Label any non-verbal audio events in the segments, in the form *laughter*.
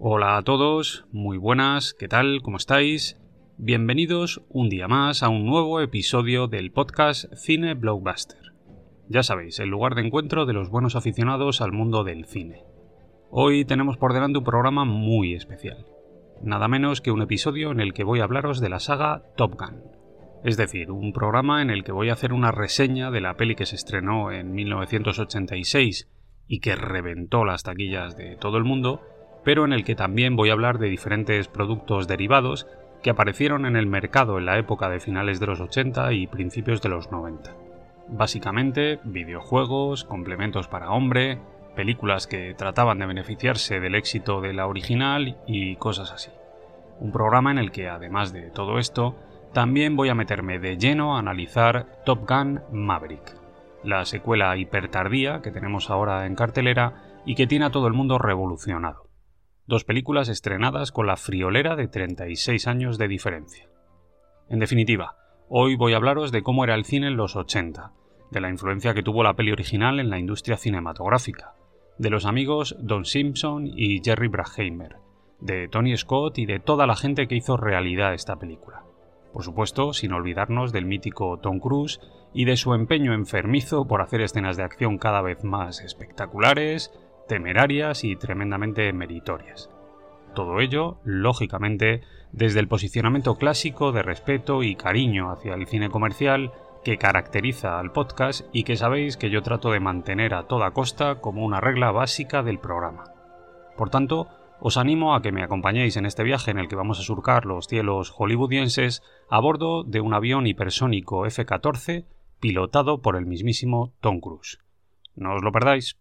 Hola a todos, muy buenas, ¿qué tal? ¿Cómo estáis? Bienvenidos un día más a un nuevo episodio del podcast Cine Blockbuster. Ya sabéis, el lugar de encuentro de los buenos aficionados al mundo del cine. Hoy tenemos por delante un programa muy especial. Nada menos que un episodio en el que voy a hablaros de la saga Top Gun. Es decir, un programa en el que voy a hacer una reseña de la peli que se estrenó en 1986 y que reventó las taquillas de todo el mundo, pero en el que también voy a hablar de diferentes productos derivados que aparecieron en el mercado en la época de finales de los 80 y principios de los 90. Básicamente, videojuegos, complementos para hombre, películas que trataban de beneficiarse del éxito de la original y cosas así. Un programa en el que, además de todo esto, también voy a meterme de lleno a analizar Top Gun Maverick, la secuela hipertardía que tenemos ahora en cartelera y que tiene a todo el mundo revolucionado. Dos películas estrenadas con la friolera de 36 años de diferencia. En definitiva, hoy voy a hablaros de cómo era el cine en los 80, de la influencia que tuvo la peli original en la industria cinematográfica, de los amigos Don Simpson y Jerry Bruckheimer, de Tony Scott y de toda la gente que hizo realidad esta película. Por supuesto, sin olvidarnos del mítico Tom Cruise y de su empeño enfermizo por hacer escenas de acción cada vez más espectaculares, temerarias y tremendamente meritorias. Todo ello, lógicamente, desde el posicionamiento clásico de respeto y cariño hacia el cine comercial que caracteriza al podcast y que sabéis que yo trato de mantener a toda costa como una regla básica del programa. Por tanto, os animo a que me acompañéis en este viaje en el que vamos a surcar los cielos hollywoodienses a bordo de un avión hipersónico F-14 pilotado por el mismísimo Tom Cruise. No os lo perdáis.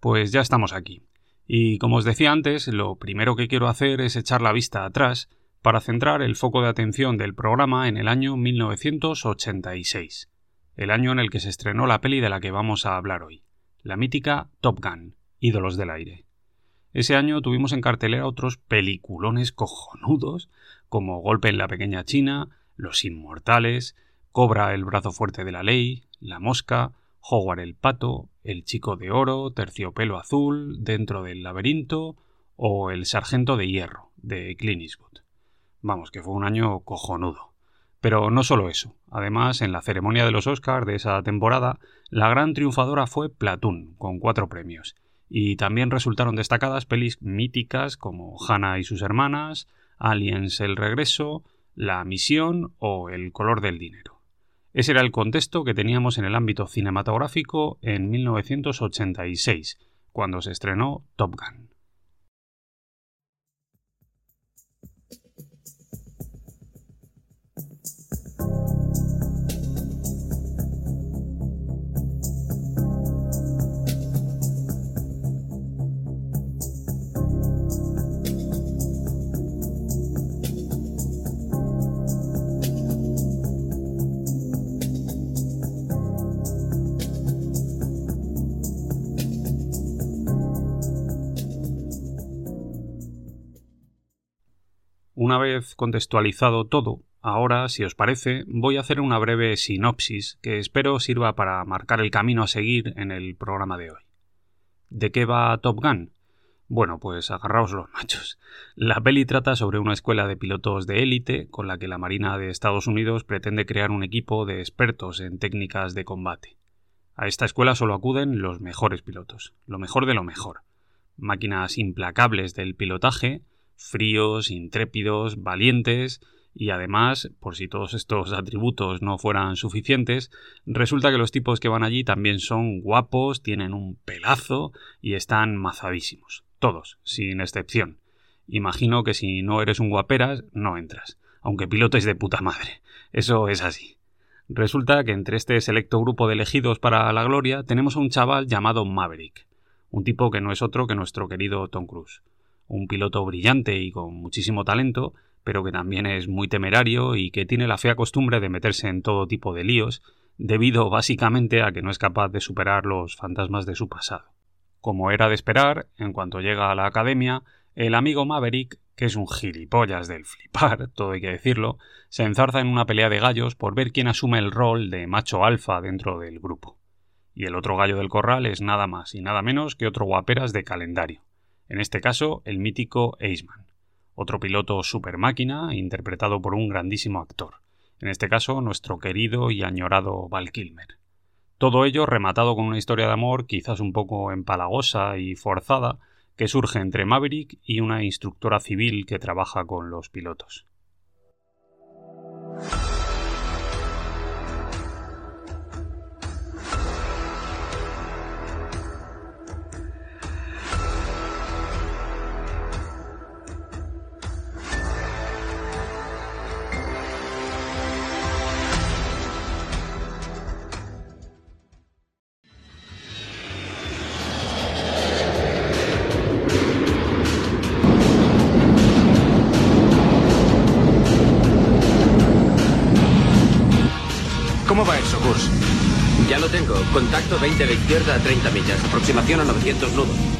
Pues ya estamos aquí. Y como os decía antes, lo primero que quiero hacer es echar la vista atrás para centrar el foco de atención del programa en el año 1986, el año en el que se estrenó la peli de la que vamos a hablar hoy, la mítica Top Gun, Ídolos del Aire. Ese año tuvimos en cartelera otros peliculones cojonudos, como Golpe en la Pequeña China, Los Inmortales, Cobra el Brazo Fuerte de la Ley, La Mosca, Howard el Pato, El Chico de Oro, Terciopelo Azul, Dentro del Laberinto o El Sargento de Hierro, de Clint Eastwood. Vamos, que fue un año cojonudo. Pero no solo eso. Además, en la ceremonia de los Oscars de esa temporada, la gran triunfadora fue Platoon, con cuatro premios. Y también resultaron destacadas pelis míticas como Hannah y sus hermanas, Aliens el regreso, La misión o El color del dinero. Ese era el contexto que teníamos en el ámbito cinematográfico en 1986, cuando se estrenó Top Gun. Una vez contextualizado todo, ahora, si os parece, voy a hacer una breve sinopsis que espero sirva para marcar el camino a seguir en el programa de hoy. ¿De qué va Top Gun? Bueno, pues agarraos los machos. La peli trata sobre una escuela de pilotos de élite con la que la Marina de Estados Unidos pretende crear un equipo de expertos en técnicas de combate. A esta escuela solo acuden los mejores pilotos, lo mejor de lo mejor máquinas implacables del pilotaje, fríos, intrépidos, valientes, y además, por si todos estos *laughs* atributos no fueran suficientes, resulta que los tipos que van allí también son guapos, tienen un pelazo y están mazadísimos. Todos, sin excepción. Imagino que si no eres un guaperas, no entras, aunque pilotes de puta madre. Eso es así. Resulta que entre este selecto grupo de elegidos para la gloria tenemos a un chaval llamado Maverick, un tipo que no es otro que nuestro querido Tom Cruise, un piloto brillante y con muchísimo talento, pero que también es muy temerario y que tiene la fea costumbre de meterse en todo tipo de líos, debido básicamente a que no es capaz de superar los fantasmas de su pasado. Como era de esperar, en cuanto llega a la academia, el amigo Maverick, que es un gilipollas del flipar, *laughs* todo hay que decirlo, se enzarza en una pelea de gallos por ver quién asume el rol de macho alfa dentro del grupo. Y el otro gallo del corral es nada más y nada menos que otro guaperas de calendario. En este caso, el mítico Eisman, otro piloto super máquina interpretado por un grandísimo actor. En este caso, nuestro querido y añorado Val Kilmer. Todo ello rematado con una historia de amor quizás un poco empalagosa y forzada, que surge entre Maverick y una instructora civil que trabaja con los pilotos. ¿Cómo va eso, Kurs? Ya lo tengo. Contacto 20 de izquierda a 30 millas. Aproximación a 900 nudos.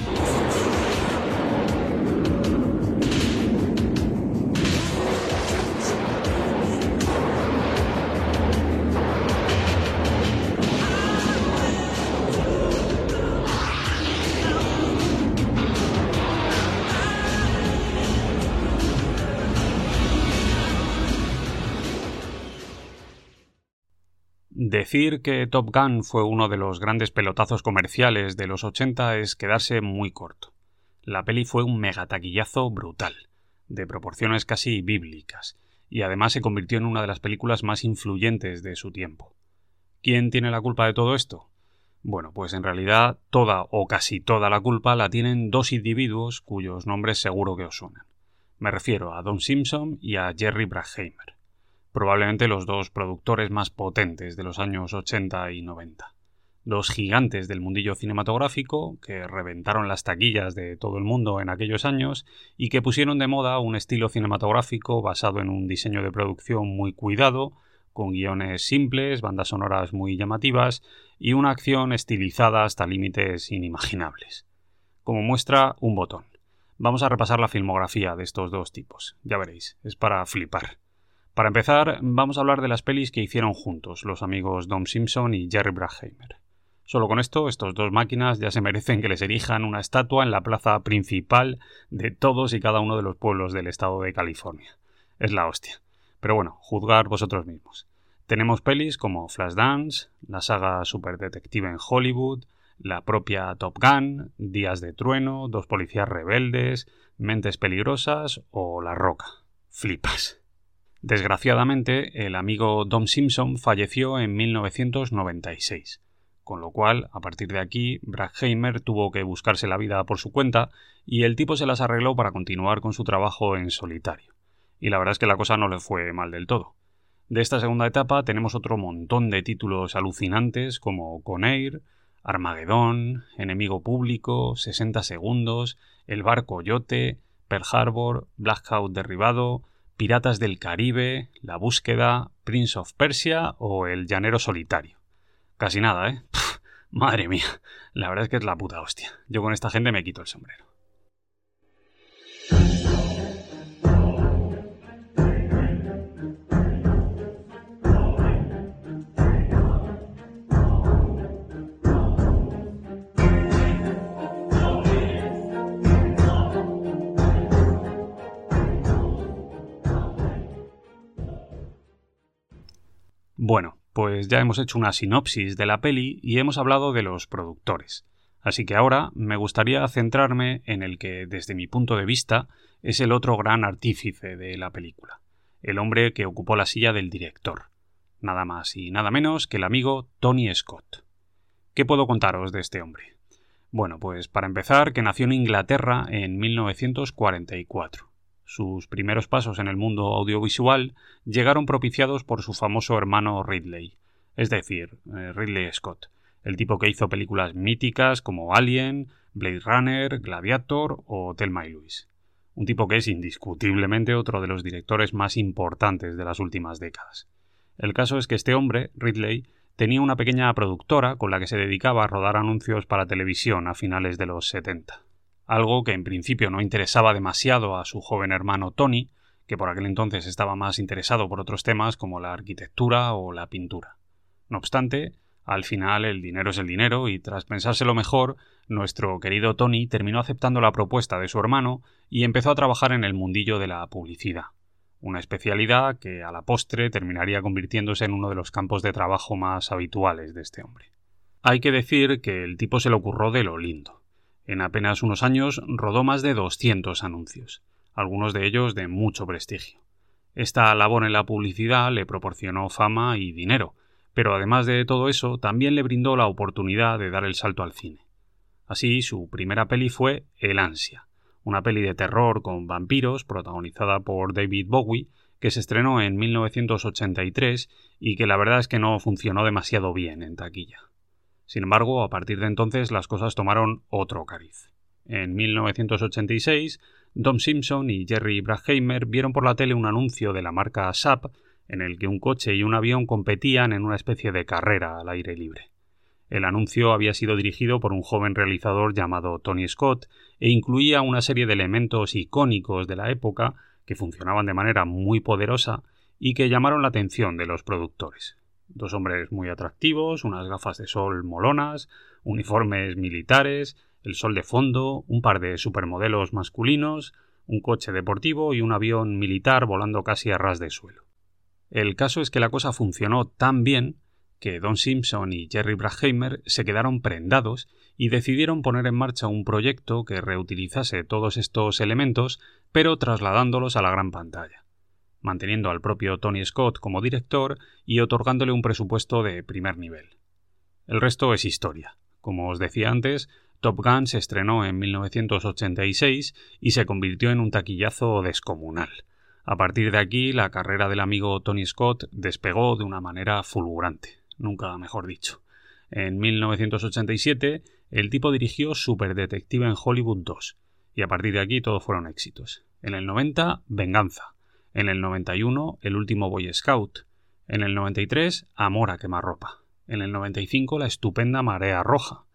Decir que Top Gun fue uno de los grandes pelotazos comerciales de los 80 es quedarse muy corto. La peli fue un megataquillazo brutal, de proporciones casi bíblicas, y además se convirtió en una de las películas más influyentes de su tiempo. ¿Quién tiene la culpa de todo esto? Bueno, pues en realidad toda o casi toda la culpa la tienen dos individuos cuyos nombres seguro que os suenan. Me refiero a Don Simpson y a Jerry Bruckheimer probablemente los dos productores más potentes de los años 80 y 90. Dos gigantes del mundillo cinematográfico que reventaron las taquillas de todo el mundo en aquellos años y que pusieron de moda un estilo cinematográfico basado en un diseño de producción muy cuidado, con guiones simples, bandas sonoras muy llamativas y una acción estilizada hasta límites inimaginables. Como muestra, un botón. Vamos a repasar la filmografía de estos dos tipos. Ya veréis, es para flipar. Para empezar, vamos a hablar de las pelis que hicieron juntos los amigos Dom Simpson y Jerry Bruckheimer. Solo con esto, estos dos máquinas ya se merecen que les erijan una estatua en la plaza principal de todos y cada uno de los pueblos del estado de California. Es la hostia. Pero bueno, juzgar vosotros mismos. Tenemos pelis como Flashdance, la saga Super Detective en Hollywood, la propia Top Gun, Días de Trueno, Dos Policías Rebeldes, Mentes Peligrosas o La Roca. Flipas. Desgraciadamente, el amigo Dom Simpson falleció en 1996, con lo cual, a partir de aquí, Brackheimer tuvo que buscarse la vida por su cuenta y el tipo se las arregló para continuar con su trabajo en solitario. Y la verdad es que la cosa no le fue mal del todo. De esta segunda etapa tenemos otro montón de títulos alucinantes como Conair, Armagedón, Enemigo Público, 60 Segundos, El Barco Yote, Pearl Harbor, Blackout Derribado, Piratas del Caribe, La Búsqueda, Prince of Persia o El Llanero Solitario. Casi nada, ¿eh? *laughs* madre mía, la verdad es que es la puta hostia. Yo con esta gente me quito el sombrero. Bueno, pues ya hemos hecho una sinopsis de la peli y hemos hablado de los productores. Así que ahora me gustaría centrarme en el que, desde mi punto de vista, es el otro gran artífice de la película, el hombre que ocupó la silla del director, nada más y nada menos que el amigo Tony Scott. ¿Qué puedo contaros de este hombre? Bueno, pues para empezar, que nació en Inglaterra en 1944. Sus primeros pasos en el mundo audiovisual llegaron propiciados por su famoso hermano Ridley, es decir, eh, Ridley Scott, el tipo que hizo películas míticas como Alien, Blade Runner, Gladiator o Thelma y Louise. Un tipo que es indiscutiblemente otro de los directores más importantes de las últimas décadas. El caso es que este hombre, Ridley, tenía una pequeña productora con la que se dedicaba a rodar anuncios para televisión a finales de los 70. Algo que en principio no interesaba demasiado a su joven hermano Tony, que por aquel entonces estaba más interesado por otros temas como la arquitectura o la pintura. No obstante, al final el dinero es el dinero y tras pensárselo mejor, nuestro querido Tony terminó aceptando la propuesta de su hermano y empezó a trabajar en el mundillo de la publicidad una especialidad que a la postre terminaría convirtiéndose en uno de los campos de trabajo más habituales de este hombre. Hay que decir que el tipo se le ocurrió de lo lindo. En apenas unos años rodó más de 200 anuncios, algunos de ellos de mucho prestigio. Esta labor en la publicidad le proporcionó fama y dinero, pero además de todo eso también le brindó la oportunidad de dar el salto al cine. Así, su primera peli fue El Ansia, una peli de terror con vampiros protagonizada por David Bowie, que se estrenó en 1983 y que la verdad es que no funcionó demasiado bien en taquilla. Sin embargo, a partir de entonces las cosas tomaron otro cariz. En 1986, Dom Simpson y Jerry Bruckheimer vieron por la tele un anuncio de la marca SAP en el que un coche y un avión competían en una especie de carrera al aire libre. El anuncio había sido dirigido por un joven realizador llamado Tony Scott e incluía una serie de elementos icónicos de la época que funcionaban de manera muy poderosa y que llamaron la atención de los productores. Dos hombres muy atractivos, unas gafas de sol molonas, uniformes militares, el sol de fondo, un par de supermodelos masculinos, un coche deportivo y un avión militar volando casi a ras de suelo. El caso es que la cosa funcionó tan bien que Don Simpson y Jerry Bruckheimer se quedaron prendados y decidieron poner en marcha un proyecto que reutilizase todos estos elementos, pero trasladándolos a la gran pantalla, manteniendo al propio Tony Scott como director y otorgándole un presupuesto de primer nivel. El resto es historia. Como os decía antes, Top Gun se estrenó en 1986 y se convirtió en un taquillazo descomunal. A partir de aquí, la carrera del amigo Tony Scott despegó de una manera fulgurante nunca mejor dicho. En 1987, el tipo dirigió Super Detective en Hollywood 2, y a partir de aquí todos fueron éxitos. En el 90, Venganza. En el 91, El último Boy Scout. En el 93, Amor a quemarropa. En el 95, La estupenda Marea Roja.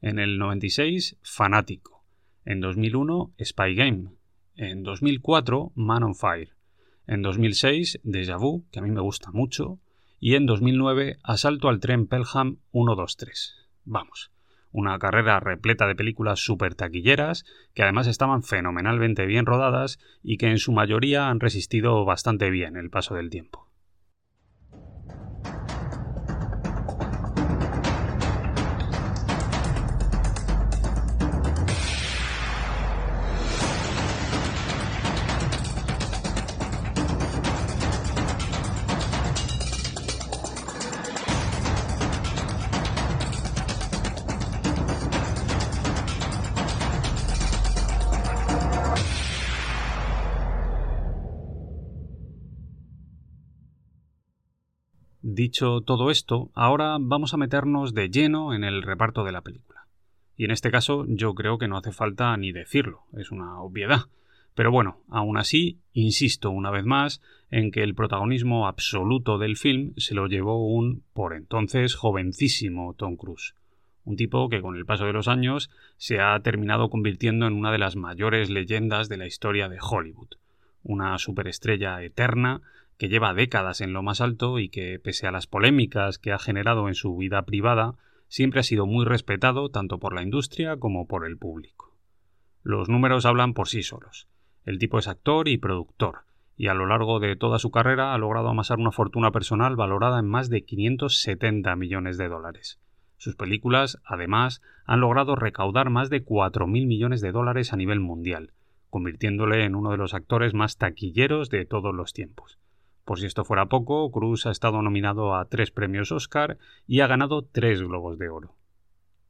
En el 96, Fanático. En 2001, Spy Game. En 2004, Man on Fire. En 2006, Deja Vu, que a mí me gusta mucho y en 2009 Asalto al tren Pelham 123. Vamos, una carrera repleta de películas super taquilleras que además estaban fenomenalmente bien rodadas y que en su mayoría han resistido bastante bien el paso del tiempo. Dicho todo esto, ahora vamos a meternos de lleno en el reparto de la película. Y en este caso yo creo que no hace falta ni decirlo, es una obviedad. Pero bueno, aún así, insisto una vez más en que el protagonismo absoluto del film se lo llevó un, por entonces, jovencísimo Tom Cruise. Un tipo que con el paso de los años se ha terminado convirtiendo en una de las mayores leyendas de la historia de Hollywood. Una superestrella eterna que lleva décadas en lo más alto y que, pese a las polémicas que ha generado en su vida privada, siempre ha sido muy respetado tanto por la industria como por el público. Los números hablan por sí solos. El tipo es actor y productor, y a lo largo de toda su carrera ha logrado amasar una fortuna personal valorada en más de 570 millones de dólares. Sus películas, además, han logrado recaudar más de 4.000 millones de dólares a nivel mundial, convirtiéndole en uno de los actores más taquilleros de todos los tiempos. Por si esto fuera poco, Cruz ha estado nominado a tres premios Oscar y ha ganado tres Globos de Oro.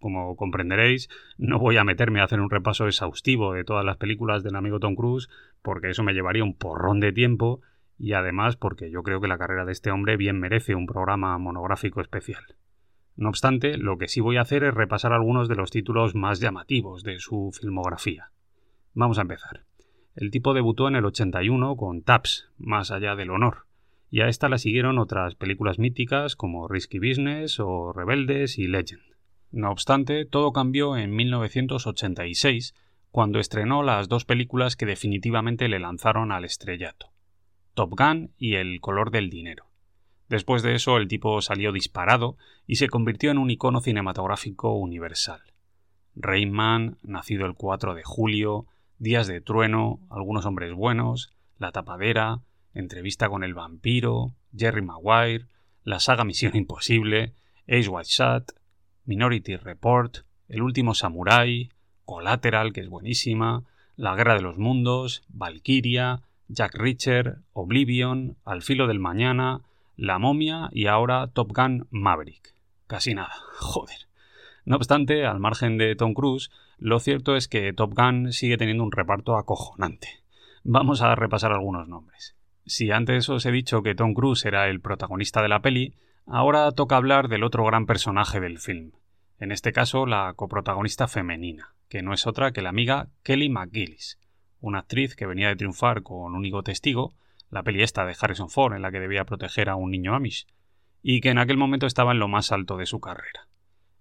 Como comprenderéis, no voy a meterme a hacer un repaso exhaustivo de todas las películas del amigo Tom Cruise, porque eso me llevaría un porrón de tiempo, y además porque yo creo que la carrera de este hombre bien merece un programa monográfico especial. No obstante, lo que sí voy a hacer es repasar algunos de los títulos más llamativos de su filmografía. Vamos a empezar. El tipo debutó en el 81 con Taps, Más allá del honor, y a esta la siguieron otras películas míticas como Risky Business o Rebeldes y Legend. No obstante, todo cambió en 1986, cuando estrenó las dos películas que definitivamente le lanzaron al estrellato, Top Gun y El color del dinero. Después de eso, el tipo salió disparado y se convirtió en un icono cinematográfico universal. Rayman, nacido el 4 de julio, Días de Trueno, Algunos Hombres Buenos, La Tapadera, Entrevista con el Vampiro, Jerry Maguire, la saga Misión Imposible, Ace White Shot, Minority Report, El Último Samurai, Collateral, que es buenísima, La Guerra de los Mundos, Valkyria, Jack Reacher, Oblivion, Al Filo del Mañana, La Momia y ahora Top Gun Maverick. Casi nada, *laughs* joder. No obstante, al margen de Tom Cruise, lo cierto es que Top Gun sigue teniendo un reparto acojonante. Vamos a repasar algunos nombres. Si antes os he dicho que Tom Cruise era el protagonista de la peli, ahora toca hablar del otro gran personaje del film. En este caso, la coprotagonista femenina, que no es otra que la amiga Kelly McGillis, una actriz que venía de triunfar con Único Testigo, la peli esta de Harrison Ford en la que debía proteger a un niño Amish, y que en aquel momento estaba en lo más alto de su carrera.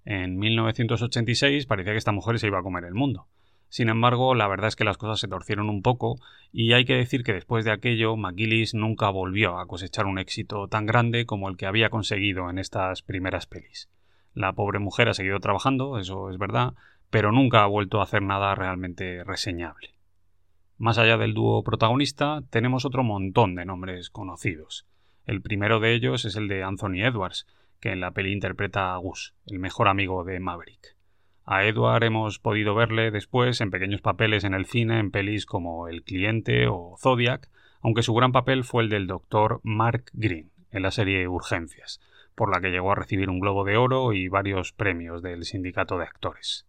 En 1986 parecía que esta mujer se iba a comer el mundo. Sin embargo, la verdad es que las cosas se torcieron un poco y hay que decir que después de aquello McGillis nunca volvió a cosechar un éxito tan grande como el que había conseguido en estas primeras pelis. La pobre mujer ha seguido trabajando, eso es verdad, pero nunca ha vuelto a hacer nada realmente reseñable. Más allá del dúo protagonista, tenemos otro montón de nombres conocidos. El primero de ellos es el de Anthony Edwards, que en la peli interpreta a Gus, el mejor amigo de Maverick. A Edward hemos podido verle después en pequeños papeles en el cine en pelis como El cliente o Zodiac, aunque su gran papel fue el del doctor Mark Green en la serie Urgencias, por la que llegó a recibir un Globo de Oro y varios premios del sindicato de actores.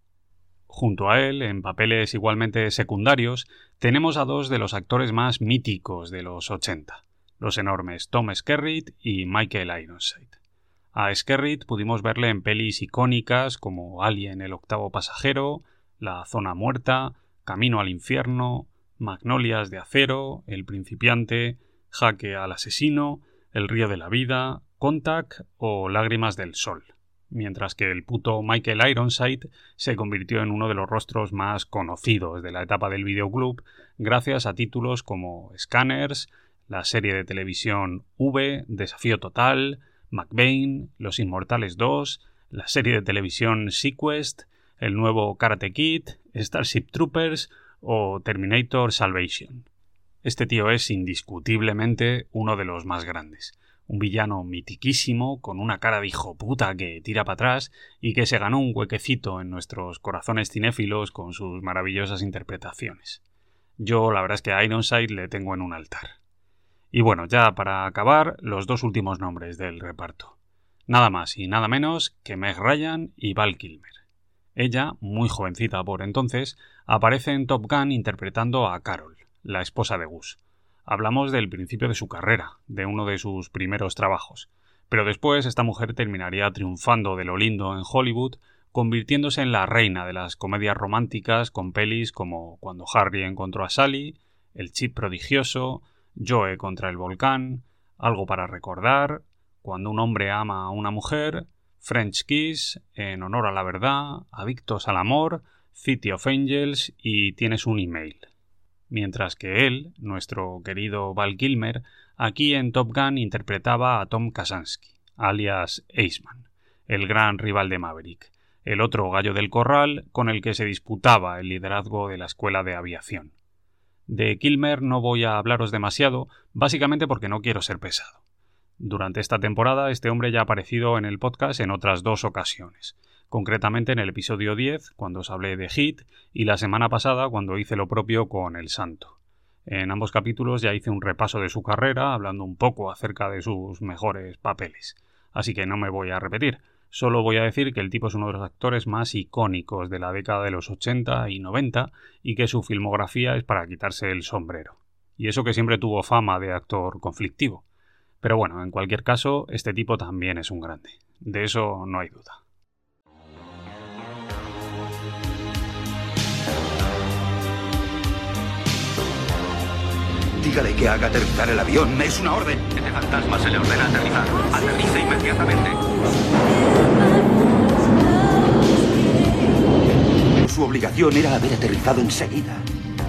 Junto a él, en papeles igualmente secundarios, tenemos a dos de los actores más míticos de los 80, los enormes Tom Skerritt y Michael Ironside. A Skerritt pudimos verle en pelis icónicas como Alien el octavo pasajero, La zona muerta, Camino al infierno, Magnolias de acero, El principiante, Jaque al asesino, El río de la vida, Contact o Lágrimas del sol. Mientras que el puto Michael Ironside se convirtió en uno de los rostros más conocidos de la etapa del videoclub gracias a títulos como Scanners, la serie de televisión V, Desafío Total, McBain, Los Inmortales 2, la serie de televisión Sequest, el nuevo Karate Kid, Starship Troopers o Terminator Salvation. Este tío es indiscutiblemente uno de los más grandes. Un villano mitiquísimo, con una cara de hijo puta que tira para atrás y que se ganó un huequecito en nuestros corazones cinéfilos con sus maravillosas interpretaciones. Yo la verdad es que a Ironside le tengo en un altar. Y bueno, ya para acabar, los dos últimos nombres del reparto. Nada más y nada menos que Meg Ryan y Val Kilmer. Ella, muy jovencita por entonces, aparece en Top Gun interpretando a Carol, la esposa de Gus. Hablamos del principio de su carrera, de uno de sus primeros trabajos. Pero después esta mujer terminaría triunfando de lo lindo en Hollywood, convirtiéndose en la reina de las comedias románticas con pelis como Cuando Harry encontró a Sally, El chip prodigioso, Joe contra el volcán, Algo para recordar, Cuando un hombre ama a una mujer, French Kiss, En honor a la verdad, Adictos al amor, City of Angels y Tienes un email. Mientras que él, nuestro querido Val Kilmer, aquí en Top Gun interpretaba a Tom Kasansky, alias Aceman, el gran rival de Maverick, el otro gallo del corral con el que se disputaba el liderazgo de la escuela de aviación. De Kilmer no voy a hablaros demasiado, básicamente porque no quiero ser pesado. Durante esta temporada este hombre ya ha aparecido en el podcast en otras dos ocasiones, concretamente en el episodio 10, cuando os hablé de Hit, y la semana pasada, cuando hice lo propio con El Santo. En ambos capítulos ya hice un repaso de su carrera, hablando un poco acerca de sus mejores papeles. Así que no me voy a repetir. Solo voy a decir que el tipo es uno de los actores más icónicos de la década de los 80 y 90 y que su filmografía es para quitarse el sombrero. Y eso que siempre tuvo fama de actor conflictivo. Pero bueno, en cualquier caso, este tipo también es un grande. De eso no hay duda. Dígale que haga aterrizar el avión. Es una orden. Este fantasma se le ordena aterrizar. Aterrice inmediatamente. Su obligación era haber aterrizado enseguida.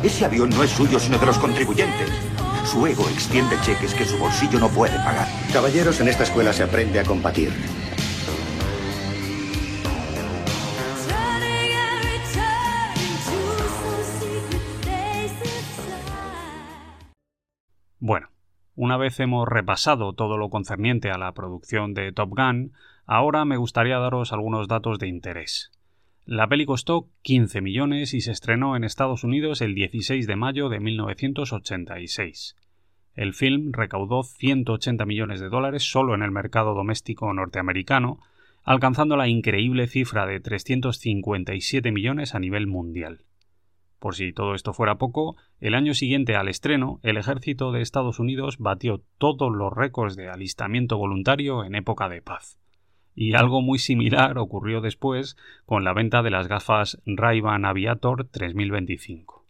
Ese avión no es suyo, sino de los contribuyentes. Su ego extiende cheques que su bolsillo no puede pagar. Caballeros, en esta escuela se aprende a combatir. Una vez hemos repasado todo lo concerniente a la producción de Top Gun, ahora me gustaría daros algunos datos de interés. La peli costó 15 millones y se estrenó en Estados Unidos el 16 de mayo de 1986. El film recaudó 180 millones de dólares solo en el mercado doméstico norteamericano, alcanzando la increíble cifra de 357 millones a nivel mundial. Por si todo esto fuera poco, el año siguiente al estreno, el ejército de Estados Unidos batió todos los récords de alistamiento voluntario en época de paz. Y algo muy similar ocurrió después con la venta de las gafas Ray-Ban Aviator 3025,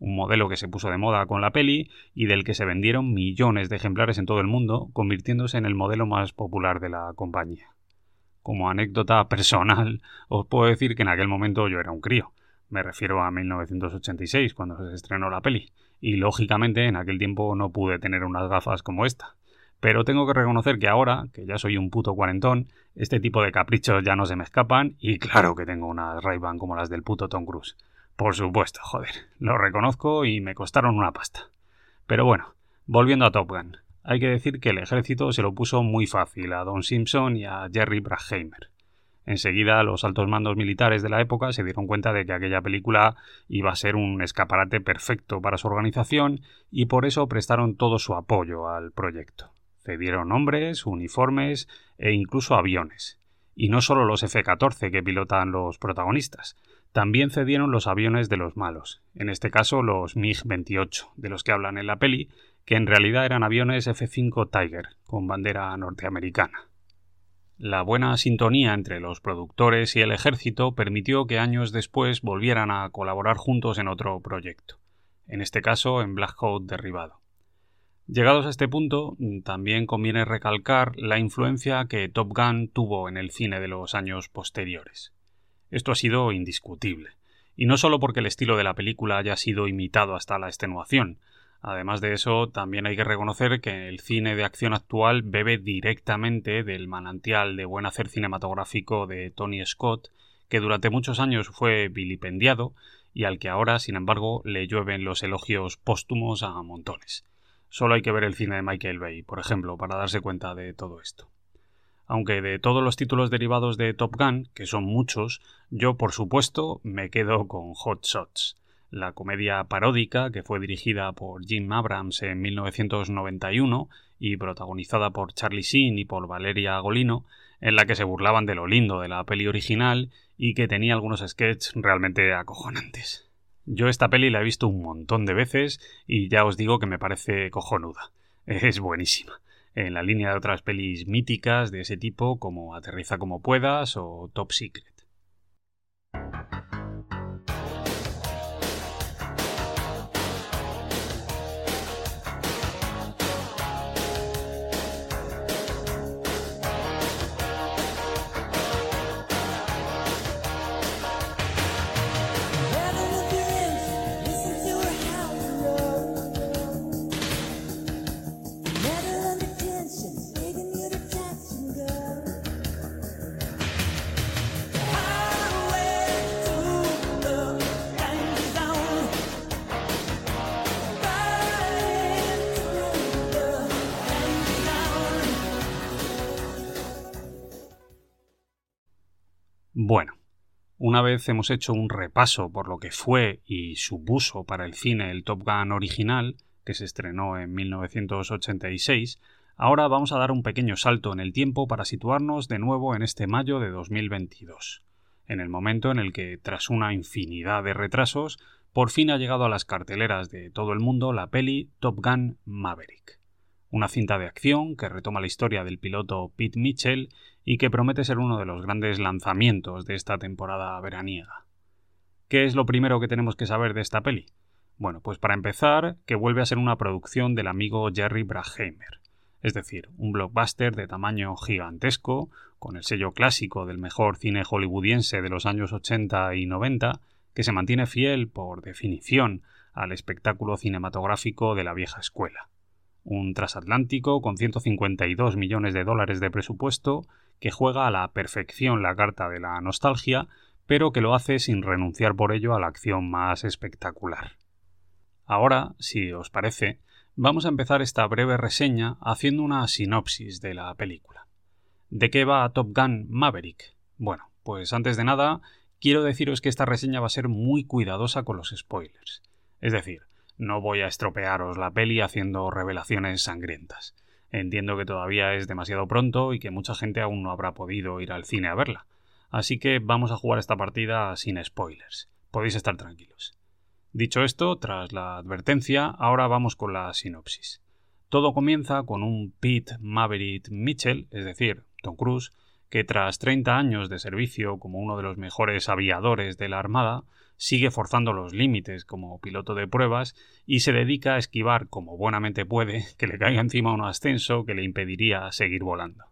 un modelo que se puso de moda con la peli y del que se vendieron millones de ejemplares en todo el mundo, convirtiéndose en el modelo más popular de la compañía. Como anécdota personal, os puedo decir que en aquel momento yo era un crío, me refiero a 1986, cuando se estrenó la peli. Y lógicamente en aquel tiempo no pude tener unas gafas como esta. Pero tengo que reconocer que ahora, que ya soy un puto cuarentón, este tipo de caprichos ya no se me escapan y claro que tengo unas ray como las del puto Tom Cruise. Por supuesto, joder, lo reconozco y me costaron una pasta. Pero bueno, volviendo a Top Gun, hay que decir que el ejército se lo puso muy fácil a Don Simpson y a Jerry Bruckheimer. Enseguida los altos mandos militares de la época se dieron cuenta de que aquella película iba a ser un escaparate perfecto para su organización y por eso prestaron todo su apoyo al proyecto. Cedieron hombres, uniformes e incluso aviones. Y no solo los F-14 que pilotan los protagonistas, también cedieron los aviones de los malos, en este caso los MiG-28, de los que hablan en la peli, que en realidad eran aviones F-5 Tiger, con bandera norteamericana. La buena sintonía entre los productores y el ejército permitió que años después volvieran a colaborar juntos en otro proyecto, en este caso en Black Hawk Derribado. Llegados a este punto, también conviene recalcar la influencia que Top Gun tuvo en el cine de los años posteriores. Esto ha sido indiscutible, y no solo porque el estilo de la película haya sido imitado hasta la extenuación, Además de eso, también hay que reconocer que el cine de acción actual bebe directamente del manantial de buen hacer cinematográfico de Tony Scott, que durante muchos años fue vilipendiado y al que ahora, sin embargo, le llueven los elogios póstumos a montones. Solo hay que ver el cine de Michael Bay, por ejemplo, para darse cuenta de todo esto. Aunque de todos los títulos derivados de Top Gun, que son muchos, yo por supuesto me quedo con Hot Shots la comedia paródica que fue dirigida por Jim Abrams en 1991 y protagonizada por Charlie Sheen y por Valeria Golino, en la que se burlaban de lo lindo de la peli original y que tenía algunos sketches realmente acojonantes. Yo esta peli la he visto un montón de veces y ya os digo que me parece cojonuda. Es buenísima. En la línea de otras pelis míticas de ese tipo como Aterriza como puedas o Top Secret. Una vez hemos hecho un repaso por lo que fue y supuso para el cine el Top Gun original, que se estrenó en 1986, ahora vamos a dar un pequeño salto en el tiempo para situarnos de nuevo en este mayo de 2022, en el momento en el que, tras una infinidad de retrasos, por fin ha llegado a las carteleras de todo el mundo la peli Top Gun Maverick una cinta de acción que retoma la historia del piloto Pete Mitchell y que promete ser uno de los grandes lanzamientos de esta temporada veraniega. ¿Qué es lo primero que tenemos que saber de esta peli? Bueno, pues para empezar, que vuelve a ser una producción del amigo Jerry Bruckheimer, es decir, un blockbuster de tamaño gigantesco, con el sello clásico del mejor cine hollywoodiense de los años 80 y 90, que se mantiene fiel, por definición, al espectáculo cinematográfico de la vieja escuela un transatlántico con 152 millones de dólares de presupuesto que juega a la perfección la carta de la nostalgia, pero que lo hace sin renunciar por ello a la acción más espectacular. Ahora, si os parece, vamos a empezar esta breve reseña haciendo una sinopsis de la película. ¿De qué va Top Gun Maverick? Bueno, pues antes de nada, quiero deciros que esta reseña va a ser muy cuidadosa con los spoilers. Es decir, no voy a estropearos la peli haciendo revelaciones sangrientas. Entiendo que todavía es demasiado pronto y que mucha gente aún no habrá podido ir al cine a verla. Así que vamos a jugar esta partida sin spoilers. Podéis estar tranquilos. Dicho esto, tras la advertencia, ahora vamos con la sinopsis. Todo comienza con un Pete Maverick Mitchell, es decir, Tom Cruise, que tras 30 años de servicio como uno de los mejores aviadores de la Armada, sigue forzando los límites como piloto de pruebas y se dedica a esquivar como buenamente puede *laughs* que le caiga encima un ascenso que le impediría seguir volando.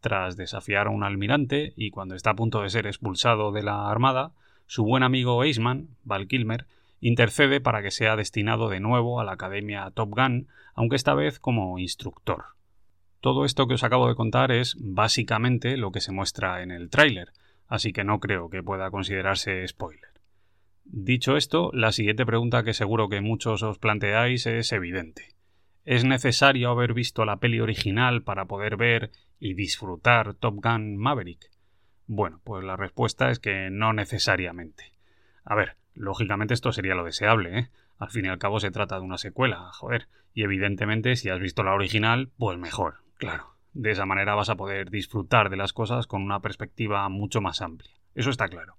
Tras desafiar a un almirante y cuando está a punto de ser expulsado de la Armada, su buen amigo Eisman, Val Kilmer, intercede para que sea destinado de nuevo a la Academia Top Gun, aunque esta vez como instructor. Todo esto que os acabo de contar es básicamente lo que se muestra en el tráiler, así que no creo que pueda considerarse spoiler. Dicho esto, la siguiente pregunta que seguro que muchos os planteáis es evidente. ¿Es necesario haber visto la peli original para poder ver y disfrutar Top Gun Maverick? Bueno, pues la respuesta es que no necesariamente. A ver, lógicamente esto sería lo deseable, ¿eh? Al fin y al cabo se trata de una secuela, joder. Y evidentemente si has visto la original, pues mejor, claro. De esa manera vas a poder disfrutar de las cosas con una perspectiva mucho más amplia. Eso está claro.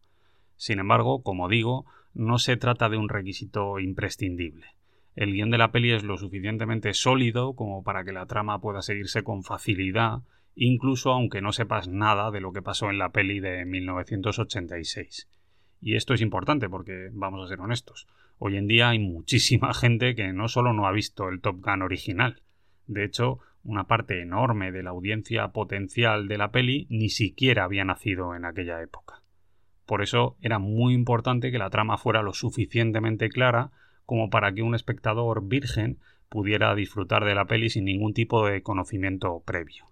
Sin embargo, como digo, no se trata de un requisito imprescindible. El guion de la peli es lo suficientemente sólido como para que la trama pueda seguirse con facilidad, incluso aunque no sepas nada de lo que pasó en la peli de 1986. Y esto es importante porque, vamos a ser honestos, hoy en día hay muchísima *laughs* gente que no solo no ha visto el Top Gun original, de hecho, una parte enorme de la audiencia potencial de la peli ni siquiera había nacido en aquella época. Por eso era muy importante que la trama fuera lo suficientemente clara como para que un espectador virgen pudiera disfrutar de la peli sin ningún tipo de conocimiento previo.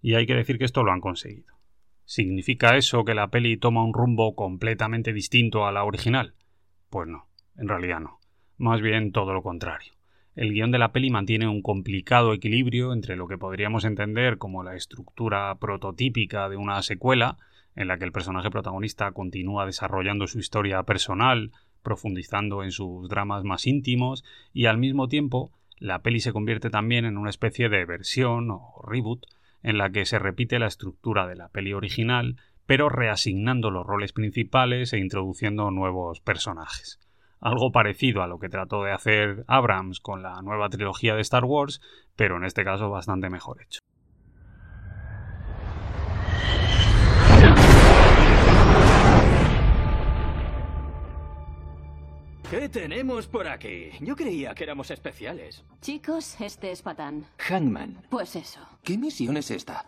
Y hay que decir que esto lo han conseguido. ¿Significa eso que la peli toma un rumbo completamente distinto a la original? Pues no, en realidad no. Más bien todo lo contrario. El guion de la peli mantiene un complicado equilibrio entre lo que podríamos entender como la estructura prototípica de una secuela en la que el personaje protagonista continúa desarrollando su historia personal, profundizando en sus dramas más íntimos, y al mismo tiempo la peli se convierte también en una especie de versión o reboot en la que se repite la estructura de la peli original, pero reasignando los roles principales e introduciendo nuevos personajes. Algo parecido a lo que trató de hacer Abrams con la nueva trilogía de Star Wars, pero en este caso bastante mejor hecho. ¿Qué tenemos por aquí? Yo creía que éramos especiales. Chicos, este es Patán. Hangman. Pues eso. ¿Qué misión es esta?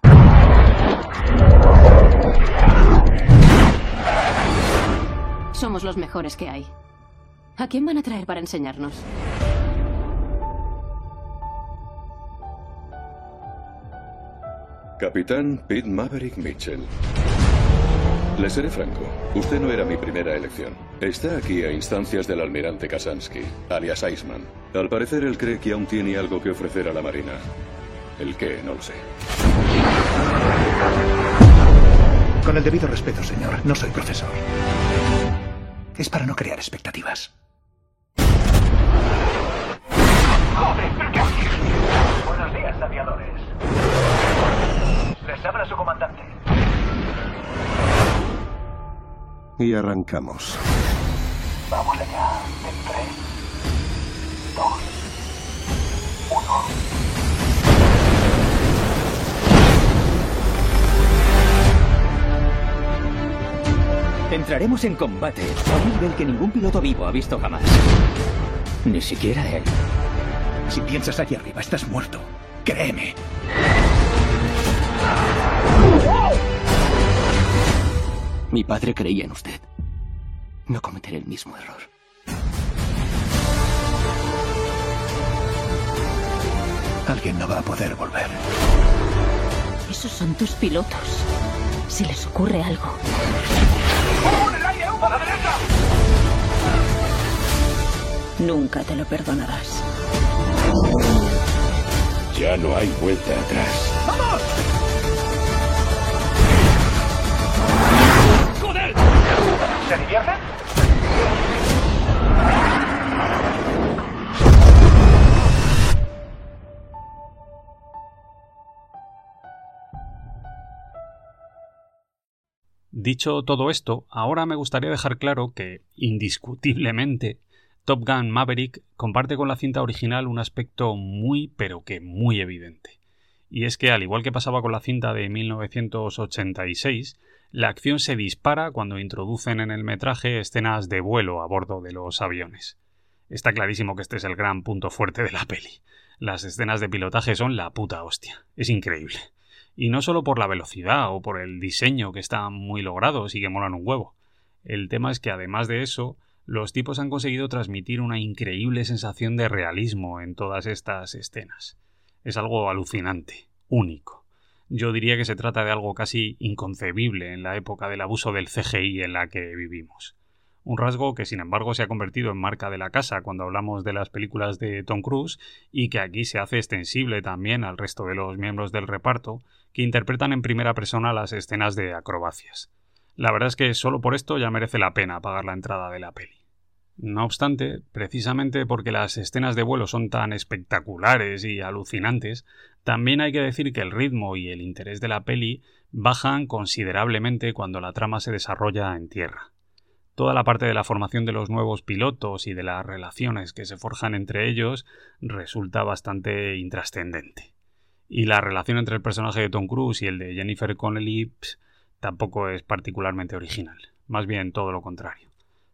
Somos los mejores que hay. ¿A quién van a traer para enseñarnos? Capitán Pete Maverick Mitchell. Le seré franco, usted no era mi primera elección. Está aquí a instancias del almirante Kasansky, alias Iceman. Al parecer él cree que aún tiene algo que ofrecer a la Marina. El qué, no lo sé. Con el debido respeto, señor, no soy profesor. Es para no crear expectativas. Buenos días, aviadores. Les habla su comandante. Y arrancamos. Vamos allá. En tres, dos, uno. Entraremos en combate a un nivel que ningún piloto vivo ha visto jamás. Ni siquiera él. Si piensas allí arriba, estás muerto. Créeme. Mi padre creía en usted. No cometeré el mismo error. Alguien no va a poder volver. Esos son tus pilotos. Si les ocurre algo. Nunca te lo perdonarás. Ya no hay vuelta atrás. ¿Se? Dicho todo esto, ahora me gustaría dejar claro que, indiscutiblemente, Top Gun Maverick comparte con la cinta original un aspecto muy, pero que muy evidente. Y es que, al igual que pasaba con la cinta de 1986, la acción se dispara cuando introducen en el metraje escenas de vuelo a bordo de los aviones. Está clarísimo que este es el gran punto fuerte de la peli. Las escenas de pilotaje son la puta hostia. Es increíble. Y no solo por la velocidad o por el diseño que están muy logrados y que molan un huevo. El tema es que además de eso, los tipos han conseguido transmitir una increíble sensación de realismo en todas estas escenas. Es algo alucinante, único. Yo diría que se trata de algo casi inconcebible en la época del abuso del CGI en la que vivimos. Un rasgo que sin embargo se ha convertido en marca de la casa cuando hablamos de las películas de Tom Cruise y que aquí se hace extensible también al resto de los miembros del reparto que interpretan en primera persona las escenas de acrobacias. La verdad es que solo por esto ya merece la pena pagar la entrada de la peli. No obstante, precisamente porque las escenas de vuelo son tan espectaculares y alucinantes, también hay que decir que el ritmo y el interés de la peli bajan considerablemente cuando la trama se desarrolla en tierra. Toda la parte de la formación de los nuevos pilotos y de las relaciones que se forjan entre ellos resulta bastante intrascendente. Y la relación entre el personaje de Tom Cruise y el de Jennifer Connelly tampoco es particularmente original, más bien todo lo contrario.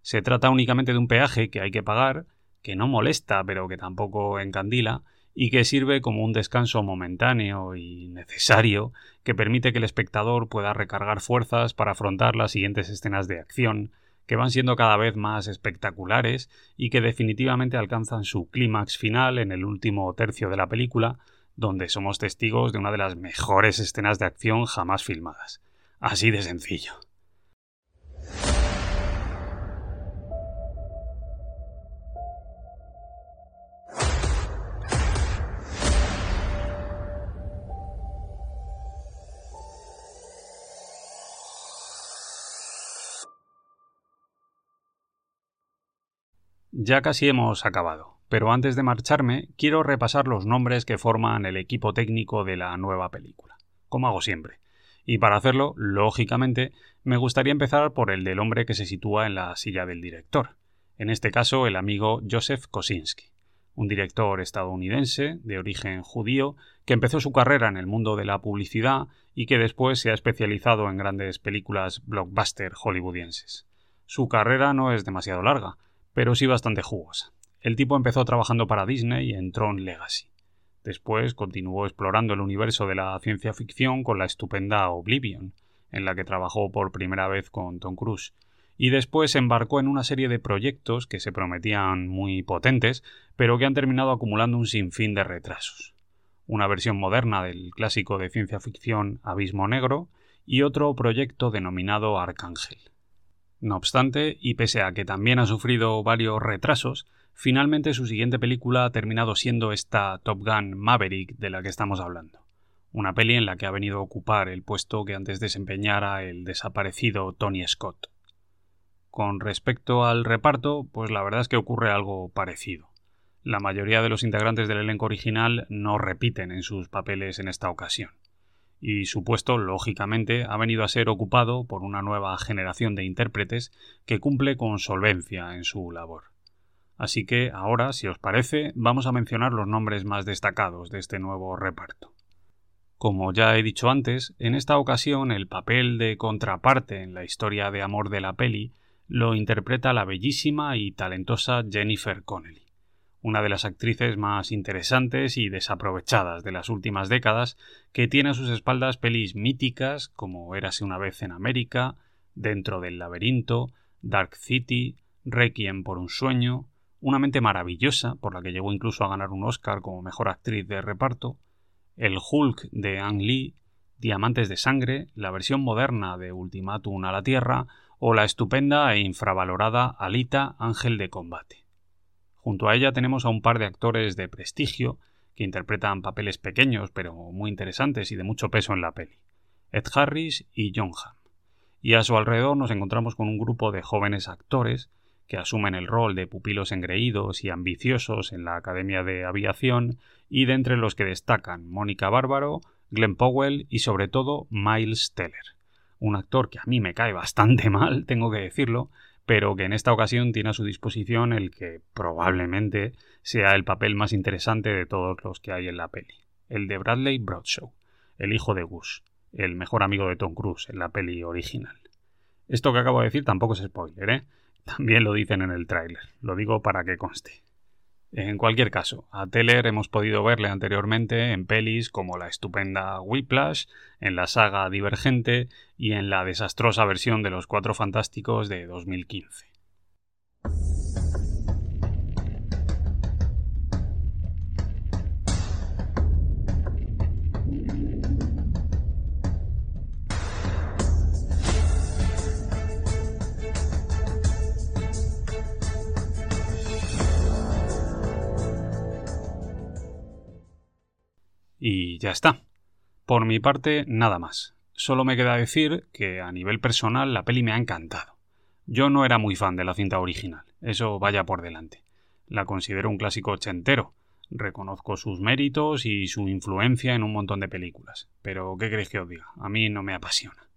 Se trata únicamente de un peaje que hay que pagar, que no molesta pero que tampoco encandila, y que sirve como un descanso momentáneo y necesario que permite que el espectador pueda recargar fuerzas para afrontar las siguientes escenas de acción, que van siendo cada vez más espectaculares y que definitivamente alcanzan su clímax final en el último tercio de la película, donde somos testigos de una de las mejores escenas de acción jamás filmadas. Así de sencillo. Ya casi hemos acabado, pero antes de marcharme quiero repasar los nombres que forman el equipo técnico de la nueva película, como hago siempre. Y para hacerlo, lógicamente, me gustaría empezar por el del hombre que se sitúa en la silla del director, en este caso el amigo Joseph Kosinski, un director estadounidense de origen judío que empezó su carrera en el mundo de la publicidad y que después se ha especializado en grandes películas blockbuster hollywoodienses. Su carrera no es demasiado larga, pero sí bastante jugosa. El tipo empezó trabajando para Disney en Tron Legacy. Después continuó explorando el universo de la ciencia ficción con la estupenda Oblivion, en la que trabajó por primera vez con Tom Cruise, y después embarcó en una serie de proyectos que se prometían muy potentes, pero que han terminado acumulando un sinfín de retrasos. Una versión moderna del clásico de ciencia ficción Abismo Negro y otro proyecto denominado Arcángel. No obstante, y pese a que también ha sufrido varios retrasos, finalmente su siguiente película ha terminado siendo esta Top Gun Maverick de la que estamos hablando. una peli en la que ha venido a ocupar el puesto que antes desempeñara el desaparecido Tony Scott. Con respecto al reparto, pues la verdad es que ocurre algo parecido. La mayoría de los integrantes del elenco original no repiten en sus papeles en esta ocasión. Y su puesto, lógicamente, ha venido a ser ocupado por una nueva generación de intérpretes que cumple con solvencia en su labor. Así que ahora, si os parece, vamos a mencionar los nombres más destacados de este nuevo reparto. Como ya he dicho antes, en esta ocasión el papel de contraparte en la historia de amor de la peli lo interpreta la bellísima y talentosa Jennifer Connelly, una de las actrices más interesantes y desaprovechadas de las últimas décadas, que tiene a sus espaldas pelis míticas como Érase una vez en América, Dentro del laberinto, Dark City, Requiem por un sueño, una mente maravillosa, por la que llegó incluso a ganar un Oscar como mejor actriz de reparto, el Hulk de Ang Lee, Diamantes de Sangre, la versión moderna de Ultimátum a la Tierra o la estupenda e infravalorada Alita Ángel de Combate. Junto a ella tenemos a un par de actores de prestigio que interpretan papeles pequeños pero muy interesantes y de mucho peso en la peli, Ed Harris y John Hamm. Y a su alrededor nos encontramos con un grupo de jóvenes actores que asumen el rol de pupilos engreídos y ambiciosos en la Academia de Aviación, y de entre los que destacan Mónica Bárbaro, Glenn Powell y sobre todo Miles Teller, un actor que a mí me cae bastante *laughs* mal, tengo que decirlo, pero que en esta ocasión tiene a su disposición el que probablemente sea el papel más interesante de todos los que hay en la peli, el de Bradley Broadshow, el hijo de Gus, el mejor amigo de Tom Cruise en la peli original. Esto que acabo de decir tampoco es spoiler, ¿eh? También lo dicen en el tráiler, lo digo para que conste. En cualquier caso, a Teller hemos podido verle anteriormente en pelis como la estupenda Whiplash, en la saga Divergente y en la desastrosa versión de Los Cuatro Fantásticos de 2015. Y ya está. Por mi parte, nada más. Solo me queda decir que a nivel personal la peli me ha encantado. Yo no era muy fan de la cinta original, eso vaya por delante. La considero un clásico ochentero. Reconozco sus méritos y su influencia en un montón de películas. Pero, ¿qué queréis que os diga? A mí no me apasiona.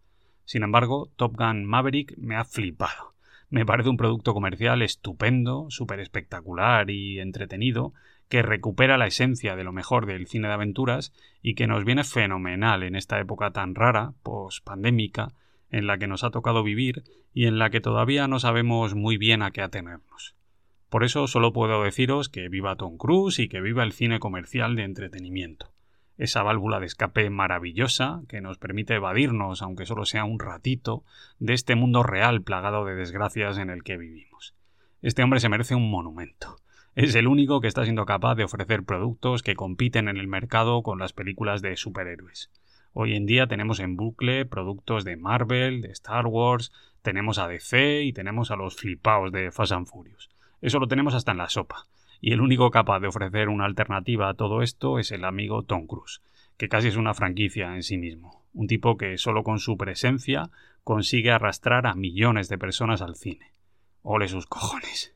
Sin embargo, Top Gun Maverick me ha flipado. Me parece un producto comercial estupendo, súper espectacular y entretenido, que recupera la esencia de lo mejor del cine de aventuras y que nos viene fenomenal en esta época tan rara, post-pandémica, en la que nos ha tocado vivir y en la que todavía no sabemos muy bien a qué atenernos. Por eso solo puedo deciros que viva Tom Cruise y que viva el cine comercial de entretenimiento. Esa válvula de escape maravillosa que nos permite evadirnos, aunque solo sea un ratito, de este mundo real plagado de desgracias en el que vivimos. Este hombre se merece un monumento es el único que está siendo capaz de ofrecer productos que compiten en el mercado con las películas de superhéroes. Hoy en día tenemos en bucle productos de Marvel, de Star Wars, tenemos a DC y tenemos a los flipaos de Fast and Furious. Eso lo tenemos hasta en la sopa. Y el único capaz de ofrecer una alternativa a todo esto es el amigo Tom Cruise, que casi es una franquicia en sí mismo. Un tipo que solo con su presencia consigue arrastrar a millones de personas al cine. Ole sus cojones.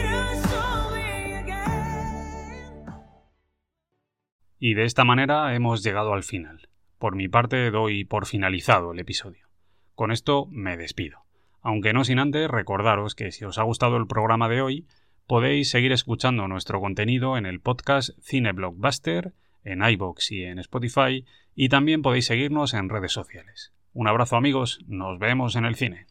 Y de esta manera hemos llegado al final. Por mi parte doy por finalizado el episodio. Con esto me despido. Aunque no sin antes recordaros que si os ha gustado el programa de hoy, podéis seguir escuchando nuestro contenido en el podcast Cine Blockbuster, en iBox y en Spotify, y también podéis seguirnos en redes sociales. Un abrazo amigos, nos vemos en el cine.